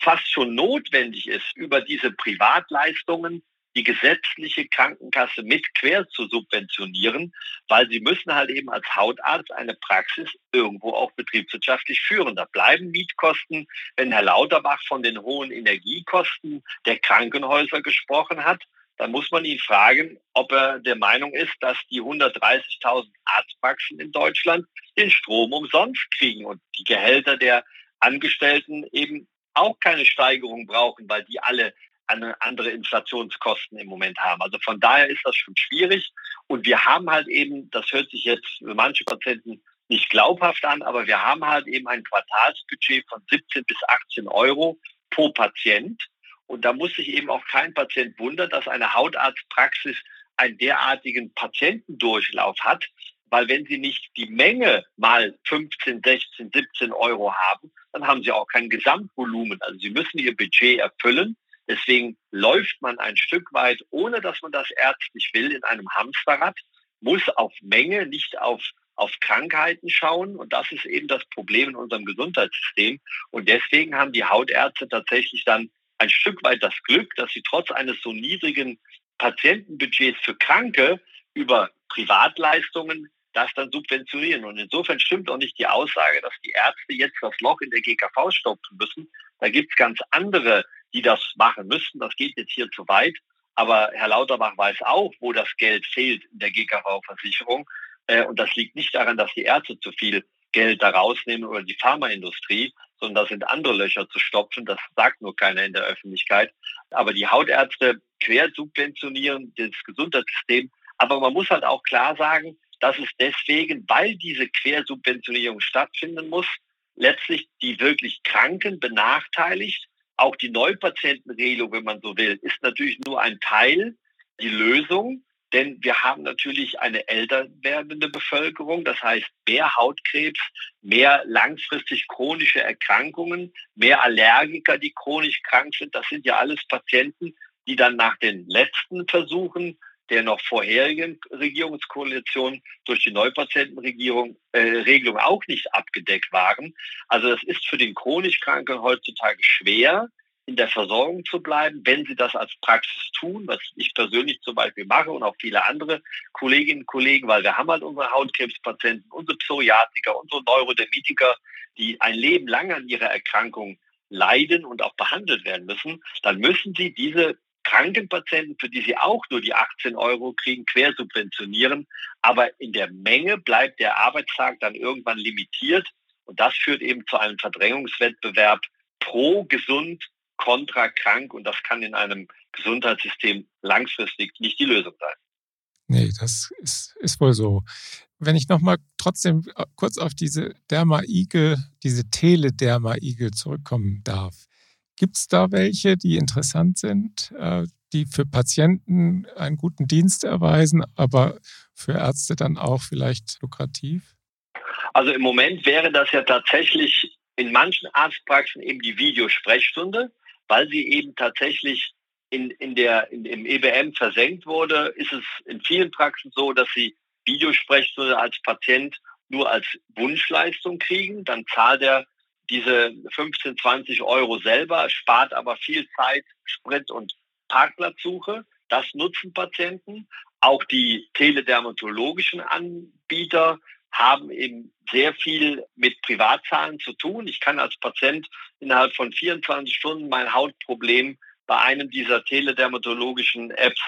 fast schon notwendig ist, über diese Privatleistungen die gesetzliche Krankenkasse mit quer zu subventionieren, weil sie müssen halt eben als Hautarzt eine Praxis irgendwo auch betriebswirtschaftlich führen. Da bleiben Mietkosten. Wenn Herr Lauterbach von den hohen Energiekosten der Krankenhäuser gesprochen hat, dann muss man ihn fragen, ob er der Meinung ist, dass die 130.000 Arztpraxen in Deutschland den Strom umsonst kriegen und die Gehälter der Angestellten eben auch keine Steigerung brauchen, weil die alle andere Inflationskosten im Moment haben. Also von daher ist das schon schwierig. Und wir haben halt eben, das hört sich jetzt für manche Patienten nicht glaubhaft an, aber wir haben halt eben ein Quartalsbudget von 17 bis 18 Euro pro Patient. Und da muss sich eben auch kein Patient wundern, dass eine Hautarztpraxis einen derartigen Patientendurchlauf hat, weil wenn Sie nicht die Menge mal 15, 16, 17 Euro haben, dann haben Sie auch kein Gesamtvolumen. Also Sie müssen Ihr Budget erfüllen. Deswegen läuft man ein Stück weit, ohne dass man das ärztlich will, in einem Hamsterrad, muss auf Menge, nicht auf, auf Krankheiten schauen. Und das ist eben das Problem in unserem Gesundheitssystem. Und deswegen haben die Hautärzte tatsächlich dann ein Stück weit das Glück, dass sie trotz eines so niedrigen Patientenbudgets für Kranke über Privatleistungen das dann subventionieren. Und insofern stimmt auch nicht die Aussage, dass die Ärzte jetzt das Loch in der GKV stopfen müssen. Da gibt es ganz andere die das machen müssten. Das geht jetzt hier zu weit. Aber Herr Lauterbach weiß auch, wo das Geld fehlt in der GKV-Versicherung. Äh, und das liegt nicht daran, dass die Ärzte zu viel Geld da rausnehmen oder die Pharmaindustrie, sondern da sind andere Löcher zu stopfen. Das sagt nur keiner in der Öffentlichkeit. Aber die Hautärzte quersubventionieren, das Gesundheitssystem. Aber man muss halt auch klar sagen, dass es deswegen, weil diese Quersubventionierung stattfinden muss, letztlich die wirklich Kranken benachteiligt. Auch die Neupatientenregelung, wenn man so will, ist natürlich nur ein Teil, die Lösung. Denn wir haben natürlich eine älter werdende Bevölkerung, das heißt mehr Hautkrebs, mehr langfristig chronische Erkrankungen, mehr Allergiker, die chronisch krank sind. Das sind ja alles Patienten, die dann nach den letzten Versuchen der noch vorherigen Regierungskoalition durch die Neupatientenregierung äh, auch nicht abgedeckt waren. Also es ist für den chronisch Kranken heutzutage schwer, in der Versorgung zu bleiben, wenn sie das als Praxis tun, was ich persönlich zum Beispiel mache und auch viele andere Kolleginnen und Kollegen, weil wir haben halt unsere Hautkrebspatienten, unsere Psoriatiker, unsere Neurodermitiker, die ein Leben lang an ihrer Erkrankung leiden und auch behandelt werden müssen, dann müssen sie diese Krankenpatienten, für die sie auch nur die 18 Euro kriegen, quersubventionieren. Aber in der Menge bleibt der Arbeitstag dann irgendwann limitiert. Und das führt eben zu einem Verdrängungswettbewerb pro gesund, kontra krank. Und das kann in einem Gesundheitssystem langfristig nicht die Lösung sein. Nee, das ist, ist wohl so. Wenn ich nochmal trotzdem äh, kurz auf diese Derma-Igel, diese Telederma-Igel zurückkommen darf. Gibt es da welche, die interessant sind, äh, die für Patienten einen guten Dienst erweisen, aber für Ärzte dann auch vielleicht lukrativ? Also im Moment wäre das ja tatsächlich in manchen Arztpraxen eben die Videosprechstunde, weil sie eben tatsächlich in, in der, in, im EBM versenkt wurde, ist es in vielen Praxen so, dass sie Videosprechstunde als Patient nur als Wunschleistung kriegen. Dann zahlt er diese 15, 20 Euro selber, spart aber viel Zeit, Sprit und Parkplatzsuche. Das nutzen Patienten. Auch die teledermatologischen Anbieter haben eben sehr viel mit Privatzahlen zu tun. Ich kann als Patient innerhalb von 24 Stunden mein Hautproblem bei einem dieser teledermatologischen Apps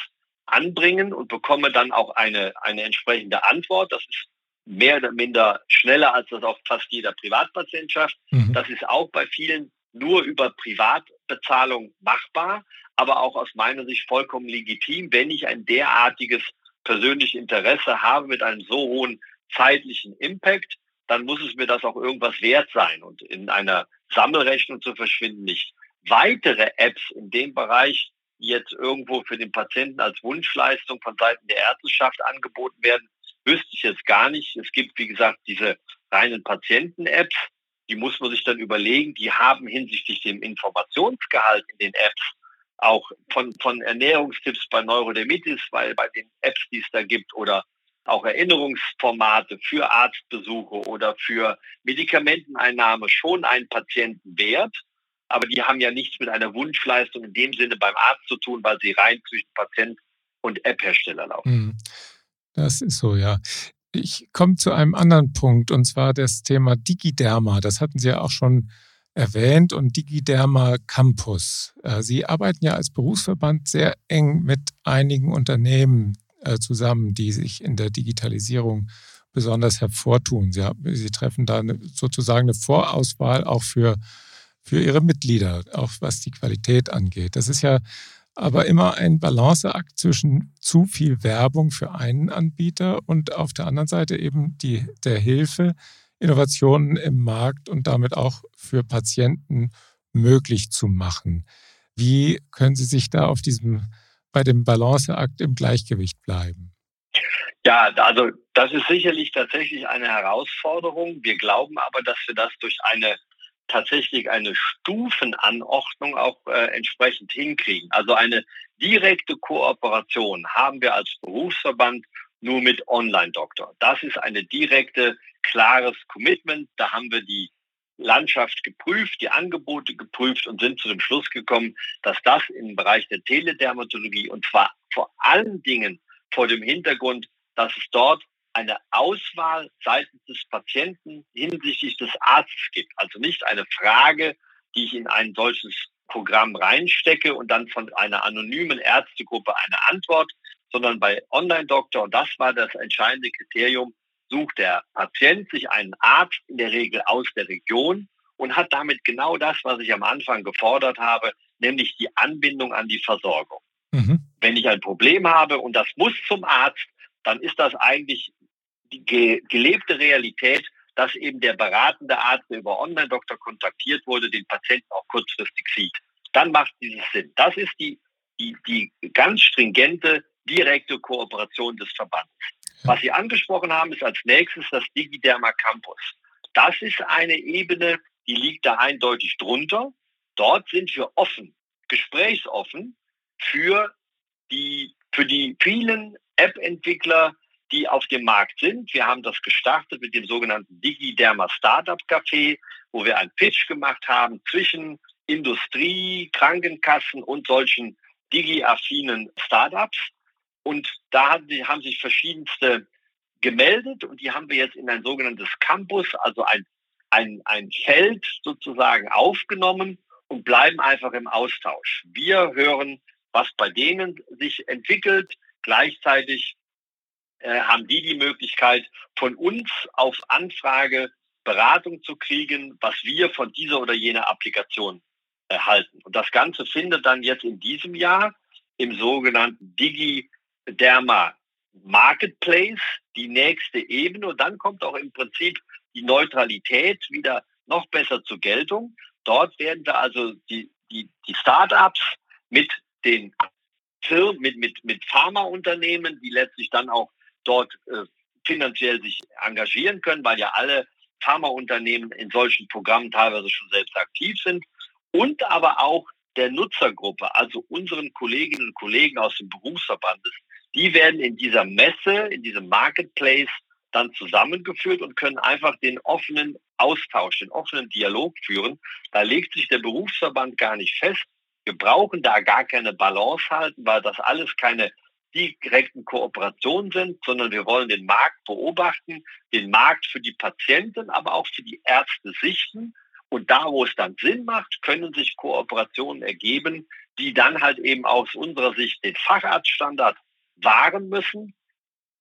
anbringen und bekomme dann auch eine, eine entsprechende Antwort. Das ist mehr oder minder schneller, als das auch fast jeder Privatpatient schafft. Mhm. Das ist auch bei vielen nur über Privatbezahlung machbar, aber auch aus meiner Sicht vollkommen legitim, wenn ich ein derartiges persönliches Interesse habe mit einem so hohen zeitlichen Impact, dann muss es mir das auch irgendwas wert sein und in einer Sammelrechnung zu verschwinden nicht. Weitere Apps in dem Bereich, die jetzt irgendwo für den Patienten als Wunschleistung von Seiten der Ärzteschaft angeboten werden, wüsste ich jetzt gar nicht. Es gibt, wie gesagt, diese reinen Patienten-Apps, die muss man sich dann überlegen, die haben hinsichtlich dem Informationsgehalt in den Apps auch von, von Ernährungstipps bei Neurodermitis, weil bei den Apps, die es da gibt, oder auch Erinnerungsformate für Arztbesuche oder für Medikamenteneinnahme schon einen Patientenwert. Aber die haben ja nichts mit einer Wunschleistung in dem Sinne beim Arzt zu tun, weil sie rein zwischen Patient und App-Hersteller laufen. Das ist so, ja. Ich komme zu einem anderen Punkt und zwar das Thema Digiderma. Das hatten Sie ja auch schon erwähnt und Digiderma Campus. Äh, Sie arbeiten ja als Berufsverband sehr eng mit einigen Unternehmen äh, zusammen, die sich in der Digitalisierung besonders hervortun. Sie, haben, Sie treffen da eine, sozusagen eine Vorauswahl auch für, für Ihre Mitglieder, auch was die Qualität angeht. Das ist ja aber immer ein Balanceakt zwischen zu viel Werbung für einen Anbieter und auf der anderen Seite eben die, der Hilfe, Innovationen im Markt und damit auch für Patienten möglich zu machen. Wie können Sie sich da auf diesem, bei dem Balanceakt im Gleichgewicht bleiben? Ja, also das ist sicherlich tatsächlich eine Herausforderung. Wir glauben aber, dass wir das durch eine tatsächlich eine Stufenanordnung auch äh, entsprechend hinkriegen. Also eine direkte Kooperation haben wir als Berufsverband nur mit Online-Doktor. Das ist eine direkte, klares Commitment. Da haben wir die Landschaft geprüft, die Angebote geprüft und sind zu dem Schluss gekommen, dass das im Bereich der Teledermatologie und zwar vor allen Dingen vor dem Hintergrund, dass es dort eine Auswahl seitens des Patienten hinsichtlich des Arztes gibt. Also nicht eine Frage, die ich in ein solches Programm reinstecke und dann von einer anonymen Ärztegruppe eine Antwort, sondern bei Online-Doktor, und das war das entscheidende Kriterium, sucht der Patient sich einen Arzt in der Regel aus der Region und hat damit genau das, was ich am Anfang gefordert habe, nämlich die Anbindung an die Versorgung. Mhm. Wenn ich ein Problem habe und das muss zum Arzt, dann ist das eigentlich die ge gelebte Realität, dass eben der beratende Arzt, der über Online-Doktor kontaktiert wurde, den Patienten auch kurzfristig sieht. Dann macht dieses Sinn. Das ist die, die, die ganz stringente, direkte Kooperation des Verbandes. Was Sie angesprochen haben, ist als nächstes das Digiderma Campus. Das ist eine Ebene, die liegt da eindeutig drunter. Dort sind wir offen, gesprächsoffen für die, für die vielen App-Entwickler, die auf dem Markt sind. Wir haben das gestartet mit dem sogenannten Digiderma Startup Café, wo wir einen Pitch gemacht haben zwischen Industrie, Krankenkassen und solchen digi-affinen Startups. Und da haben sich verschiedenste gemeldet und die haben wir jetzt in ein sogenanntes Campus, also ein, ein, ein Feld sozusagen aufgenommen und bleiben einfach im Austausch. Wir hören, was bei denen sich entwickelt. Gleichzeitig äh, haben die die Möglichkeit, von uns auf Anfrage Beratung zu kriegen, was wir von dieser oder jener Applikation erhalten. Und das Ganze findet dann jetzt in diesem Jahr im sogenannten Digi-Derma Marketplace die nächste Ebene. Und dann kommt auch im Prinzip die Neutralität wieder noch besser zur Geltung. Dort werden wir also die, die, die Start-ups mit den Firmen, mit, mit, mit Pharmaunternehmen, die letztlich dann auch dort äh, finanziell sich engagieren können, weil ja alle Pharmaunternehmen in solchen Programmen teilweise schon selbst aktiv sind und aber auch der Nutzergruppe, also unseren Kolleginnen und Kollegen aus dem Berufsverbandes, die werden in dieser Messe, in diesem Marketplace dann zusammengeführt und können einfach den offenen Austausch, den offenen Dialog führen. Da legt sich der Berufsverband gar nicht fest. Wir brauchen da gar keine Balance halten, weil das alles keine direkten Kooperationen sind, sondern wir wollen den Markt beobachten, den Markt für die Patienten, aber auch für die Ärzte sichten und da, wo es dann Sinn macht, können sich Kooperationen ergeben, die dann halt eben aus unserer Sicht den Facharztstandard wahren müssen,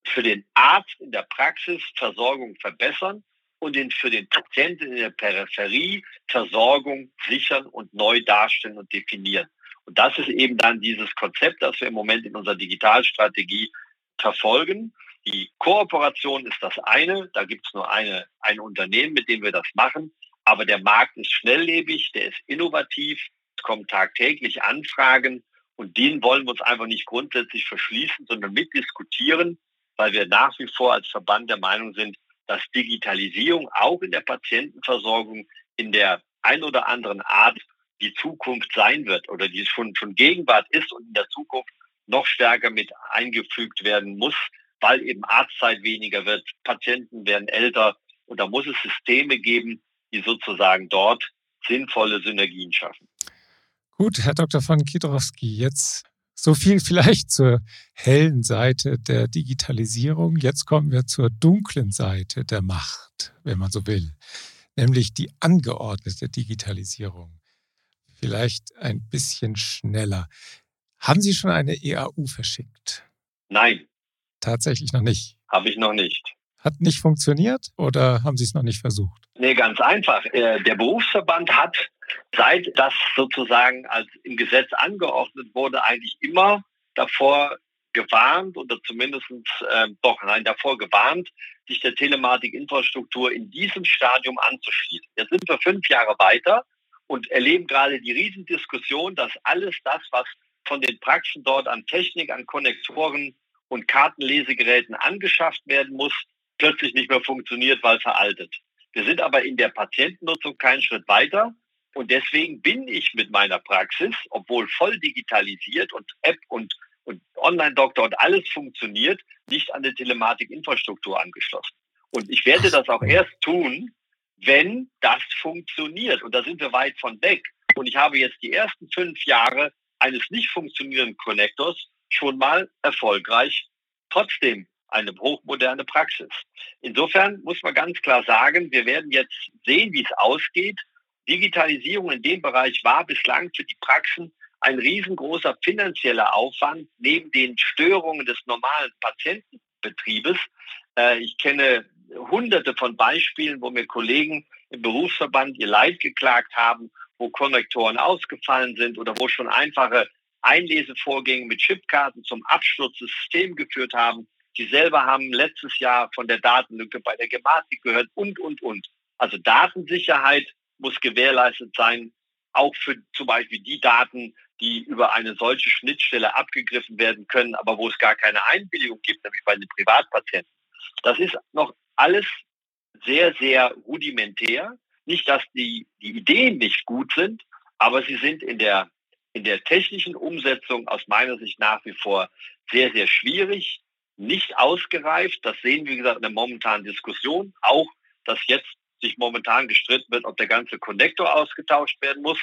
für den Arzt in der Praxis Versorgung verbessern und den, für den Patienten in der Peripherie Versorgung sichern und neu darstellen und definieren. Und das ist eben dann dieses Konzept, das wir im Moment in unserer Digitalstrategie verfolgen. Die Kooperation ist das eine. Da gibt es nur eine, ein Unternehmen, mit dem wir das machen. Aber der Markt ist schnelllebig, der ist innovativ, es kommen tagtäglich Anfragen und denen wollen wir uns einfach nicht grundsätzlich verschließen, sondern mitdiskutieren, weil wir nach wie vor als Verband der Meinung sind, dass Digitalisierung auch in der Patientenversorgung in der ein oder anderen Art die Zukunft sein wird oder die schon, schon Gegenwart ist und in der Zukunft noch stärker mit eingefügt werden muss, weil eben Arztzeit weniger wird, Patienten werden älter und da muss es Systeme geben, die sozusagen dort sinnvolle Synergien schaffen. Gut, Herr Dr. von Kidrowski, jetzt so viel vielleicht zur hellen Seite der Digitalisierung. Jetzt kommen wir zur dunklen Seite der Macht, wenn man so will, nämlich die angeordnete Digitalisierung. Vielleicht ein bisschen schneller. Haben Sie schon eine EAU verschickt? Nein. Tatsächlich noch nicht. Habe ich noch nicht. Hat nicht funktioniert oder haben Sie es noch nicht versucht? Nee, ganz einfach. Äh, der Berufsverband hat, seit das sozusagen als im Gesetz angeordnet wurde, eigentlich immer davor gewarnt oder zumindest äh, doch, nein, davor gewarnt, sich der Telematikinfrastruktur in diesem Stadium anzuschließen. Jetzt sind wir fünf Jahre weiter und erleben gerade die Riesendiskussion, dass alles das, was von den Praxen dort an Technik, an Konnektoren und Kartenlesegeräten angeschafft werden muss, plötzlich nicht mehr funktioniert, weil veraltet. Wir sind aber in der Patientennutzung keinen Schritt weiter. Und deswegen bin ich mit meiner Praxis, obwohl voll digitalisiert und App und, und Online-Doktor und alles funktioniert, nicht an der Telematikinfrastruktur angeschlossen. Und ich werde das auch erst tun, wenn das funktioniert. Und da sind wir weit von weg. Und ich habe jetzt die ersten fünf Jahre eines nicht funktionierenden Connectors schon mal erfolgreich trotzdem eine hochmoderne Praxis. Insofern muss man ganz klar sagen, wir werden jetzt sehen, wie es ausgeht. Digitalisierung in dem Bereich war bislang für die Praxen ein riesengroßer finanzieller Aufwand neben den Störungen des normalen Patientenbetriebes. Äh, ich kenne hunderte von Beispielen, wo mir Kollegen im Berufsverband ihr Leid geklagt haben, wo Konnektoren ausgefallen sind oder wo schon einfache Einlesevorgänge mit Chipkarten zum Absturz des Systems geführt haben. Sie selber haben letztes Jahr von der Datenlücke bei der Gematik gehört und, und, und. Also Datensicherheit muss gewährleistet sein, auch für zum Beispiel die Daten, die über eine solche Schnittstelle abgegriffen werden können, aber wo es gar keine Einwilligung gibt, nämlich bei den Privatpatienten. Das ist noch alles sehr, sehr rudimentär. Nicht, dass die, die Ideen nicht gut sind, aber sie sind in der, in der technischen Umsetzung aus meiner Sicht nach wie vor sehr, sehr schwierig, nicht ausgereift. Das sehen wir, wie gesagt, in der momentanen Diskussion. Auch, dass jetzt sich momentan gestritten wird, ob der ganze Konnektor ausgetauscht werden muss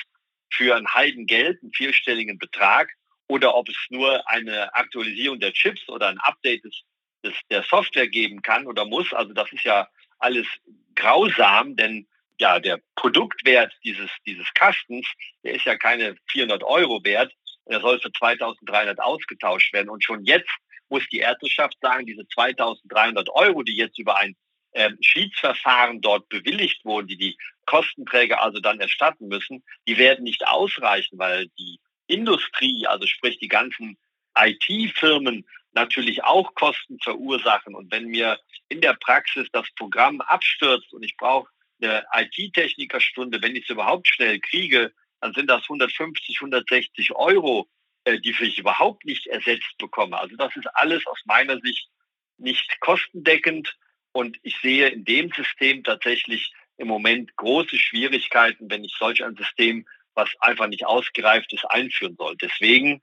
für ein Heidengeld, einen vierstelligen Betrag, oder ob es nur eine Aktualisierung der Chips oder ein Update des, des, der Software geben kann oder muss. Also das ist ja alles grausam, denn ja, der Produktwert dieses, dieses Kastens, der ist ja keine 400 Euro wert. Der soll für 2300 ausgetauscht werden. Und schon jetzt muss die Ärzteschaft sagen, diese 2300 Euro, die jetzt über ein äh, Schiedsverfahren dort bewilligt wurden, die die Kostenträger also dann erstatten müssen, die werden nicht ausreichen, weil die Industrie, also sprich die ganzen IT-Firmen natürlich auch Kosten verursachen. Und wenn mir in der Praxis das Programm abstürzt und ich brauche eine IT-Technikerstunde, wenn ich es überhaupt schnell kriege, dann sind das 150, 160 Euro, äh, die ich überhaupt nicht ersetzt bekomme. Also das ist alles aus meiner Sicht nicht kostendeckend. Und ich sehe in dem System tatsächlich im Moment große Schwierigkeiten, wenn ich solch ein System, was einfach nicht ausgereift ist, einführen soll. Deswegen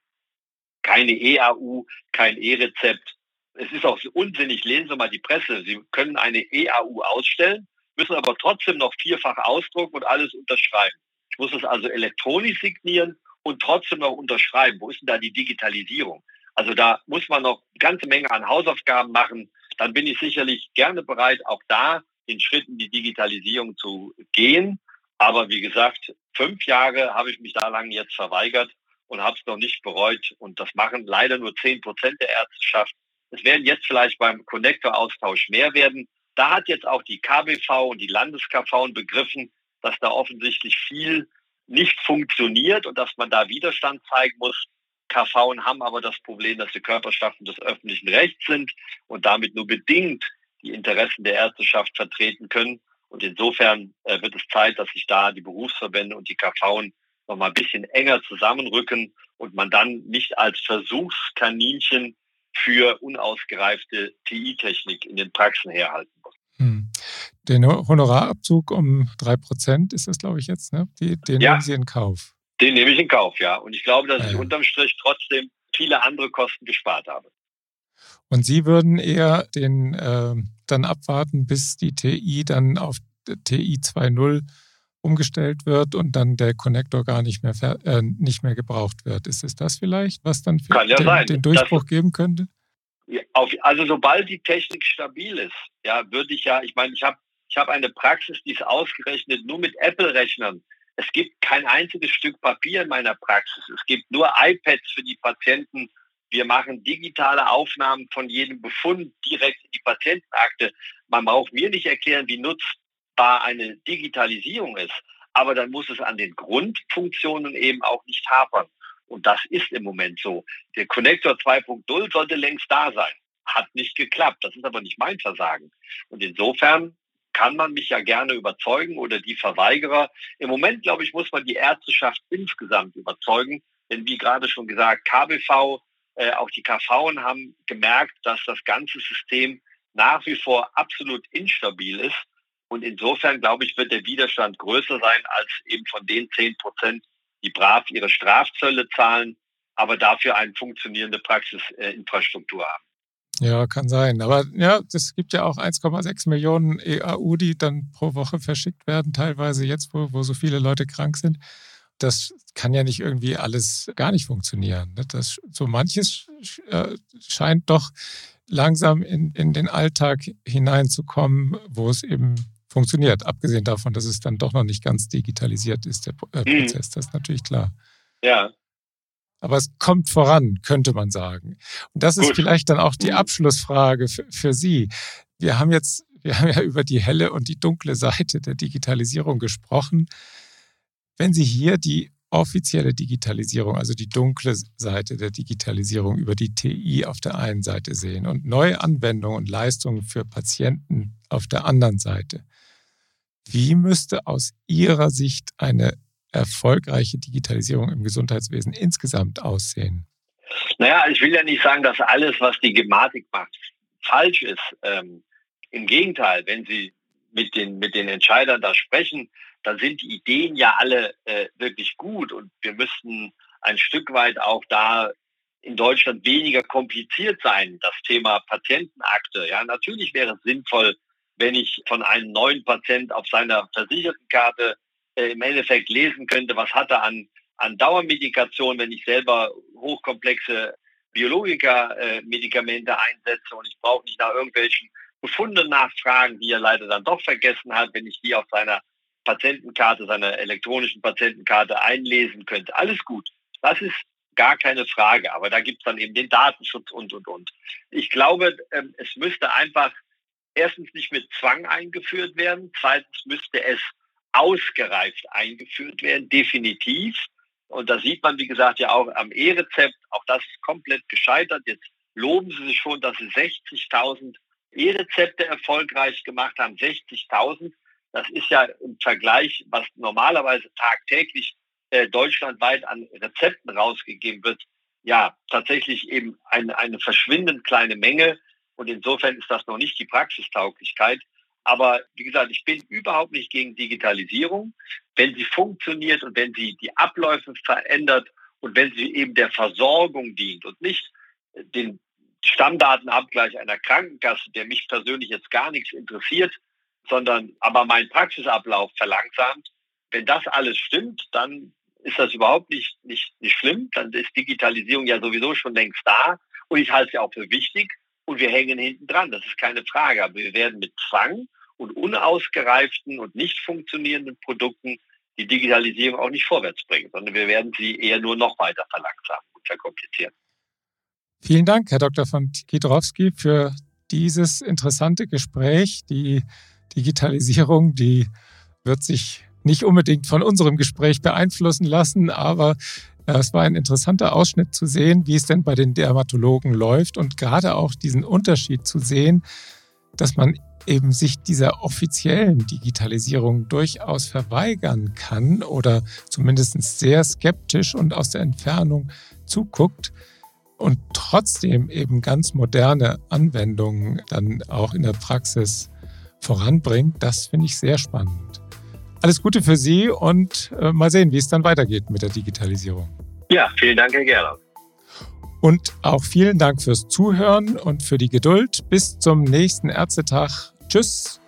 keine EAU, kein E-Rezept. Es ist auch unsinnig, lesen Sie mal die Presse. Sie können eine EAU ausstellen, müssen aber trotzdem noch vierfach ausdrucken und alles unterschreiben. Ich muss es also elektronisch signieren und trotzdem noch unterschreiben. Wo ist denn da die Digitalisierung? Also da muss man noch eine ganze Menge an Hausaufgaben machen. Dann bin ich sicherlich gerne bereit, auch da in die Digitalisierung zu gehen. Aber wie gesagt, fünf Jahre habe ich mich da lang jetzt verweigert und habe es noch nicht bereut. Und das machen leider nur zehn Prozent der Ärzteschaft. Es werden jetzt vielleicht beim Connector-Austausch mehr werden. Da hat jetzt auch die KBV und die Landes-KV begriffen, dass da offensichtlich viel nicht funktioniert und dass man da Widerstand zeigen muss. KV haben aber das Problem, dass sie Körperschaften des öffentlichen Rechts sind und damit nur bedingt die Interessen der Ärzteschaft vertreten können. Und insofern äh, wird es Zeit, dass sich da die Berufsverbände und die KV noch mal ein bisschen enger zusammenrücken und man dann nicht als Versuchskaninchen für unausgereifte TI-Technik in den Praxen herhalten muss. Hm. Den Honorarabzug um drei Prozent ist das, glaube ich, jetzt, ne? Die, den ja, nehmen Sie in Kauf. Den nehme ich in Kauf, ja. Und ich glaube, dass ja, ich unterm Strich trotzdem viele andere Kosten gespart habe. Und Sie würden eher den äh, dann abwarten, bis die TI dann auf TI 2.0 umgestellt wird und dann der Connector gar nicht mehr, äh, nicht mehr gebraucht wird. Ist es das vielleicht, was dann ja den, den, Durchbruch das, geben könnte? Auf, also sobald die Technik stabil ist, ja, würde ich ja, ich meine, ich habe ich hab eine Praxis, die ist ausgerechnet nur mit Apple-Rechnern. Es gibt kein einziges Stück Papier in meiner Praxis. Es gibt nur iPads für die Patienten. Wir machen digitale Aufnahmen von jedem Befund direkt in die Patientenakte. Man braucht mir nicht erklären, wie nutzt zwar eine Digitalisierung ist, aber dann muss es an den Grundfunktionen eben auch nicht hapern. Und das ist im Moment so. Der Connector 2.0 sollte längst da sein. Hat nicht geklappt. Das ist aber nicht mein Versagen. Und insofern kann man mich ja gerne überzeugen oder die Verweigerer. Im Moment, glaube ich, muss man die Ärzteschaft insgesamt überzeugen. Denn wie gerade schon gesagt, KBV, äh, auch die KV haben gemerkt, dass das ganze System nach wie vor absolut instabil ist und insofern, glaube ich, wird der Widerstand größer sein als eben von den 10 Prozent, die brav ihre Strafzölle zahlen, aber dafür eine funktionierende Praxisinfrastruktur haben. Ja, kann sein. Aber ja, es gibt ja auch 1,6 Millionen EAU, die dann pro Woche verschickt werden, teilweise jetzt, wo, wo so viele Leute krank sind. Das kann ja nicht irgendwie alles gar nicht funktionieren. Ne? Das, so manches äh, scheint doch langsam in, in den Alltag hineinzukommen, wo es eben funktioniert. Abgesehen davon, dass es dann doch noch nicht ganz digitalisiert ist, der äh, mhm. Prozess, das ist natürlich klar. Ja. Aber es kommt voran, könnte man sagen. Und das Gut. ist vielleicht dann auch die mhm. Abschlussfrage für, für Sie. Wir haben jetzt, wir haben ja über die helle und die dunkle Seite der Digitalisierung gesprochen. Wenn Sie hier die offizielle Digitalisierung, also die dunkle Seite der Digitalisierung über die TI auf der einen Seite sehen und neue Anwendungen und Leistungen für Patienten auf der anderen Seite. Wie müsste aus Ihrer Sicht eine erfolgreiche Digitalisierung im Gesundheitswesen insgesamt aussehen? Naja, ich will ja nicht sagen, dass alles, was die Gematik macht, falsch ist. Ähm, Im Gegenteil, wenn Sie mit den, mit den Entscheidern da sprechen, dann sind die Ideen ja alle äh, wirklich gut und wir müssten ein Stück weit auch da in Deutschland weniger kompliziert sein, das Thema Patientenakte. Ja, natürlich wäre es sinnvoll, wenn ich von einem neuen Patient auf seiner Versichertenkarte äh, im Endeffekt lesen könnte, was hat er an, an Dauermedikation, wenn ich selber hochkomplexe Biologika-Medikamente äh, einsetze und ich brauche nicht nach irgendwelchen Befunden nachfragen, die er leider dann doch vergessen hat, wenn ich die auf seiner Patientenkarte, seiner elektronischen Patientenkarte einlesen könnte. Alles gut. Das ist gar keine Frage. Aber da gibt es dann eben den Datenschutz und, und, und. Ich glaube, ähm, es müsste einfach erstens nicht mit Zwang eingeführt werden. Zweitens müsste es ausgereift eingeführt werden, definitiv. Und da sieht man, wie gesagt, ja auch am E-Rezept, auch das ist komplett gescheitert. Jetzt loben Sie sich schon, dass Sie 60.000 E-Rezepte erfolgreich gemacht haben. 60.000, das ist ja im Vergleich, was normalerweise tagtäglich äh, deutschlandweit an Rezepten rausgegeben wird, ja, tatsächlich eben eine, eine verschwindend kleine Menge. Und insofern ist das noch nicht die Praxistauglichkeit. Aber wie gesagt, ich bin überhaupt nicht gegen Digitalisierung. Wenn sie funktioniert und wenn sie die Abläufe verändert und wenn sie eben der Versorgung dient und nicht den Stammdatenabgleich einer Krankenkasse, der mich persönlich jetzt gar nichts interessiert, sondern aber meinen Praxisablauf verlangsamt. Wenn das alles stimmt, dann ist das überhaupt nicht, nicht, nicht schlimm. Dann ist Digitalisierung ja sowieso schon längst da. Und ich halte es ja auch für wichtig und wir hängen hinten dran. Das ist keine Frage. Aber wir werden mit Zwang und unausgereiften und nicht funktionierenden Produkten die Digitalisierung auch nicht vorwärts bringen, sondern wir werden sie eher nur noch weiter verlangsamen und verkomplizieren. Vielen Dank, Herr Dr. von Kidrowski, für dieses interessante Gespräch. Die Digitalisierung, die wird sich nicht unbedingt von unserem Gespräch beeinflussen lassen, aber es war ein interessanter Ausschnitt zu sehen, wie es denn bei den Dermatologen läuft und gerade auch diesen Unterschied zu sehen, dass man eben sich dieser offiziellen Digitalisierung durchaus verweigern kann oder zumindest sehr skeptisch und aus der Entfernung zuguckt und trotzdem eben ganz moderne Anwendungen dann auch in der Praxis voranbringt, das finde ich sehr spannend. Alles Gute für Sie und äh, mal sehen, wie es dann weitergeht mit der Digitalisierung. Ja, vielen Dank, Herr Gerlach. Und auch vielen Dank fürs Zuhören und für die Geduld. Bis zum nächsten Ärztetag. Tschüss.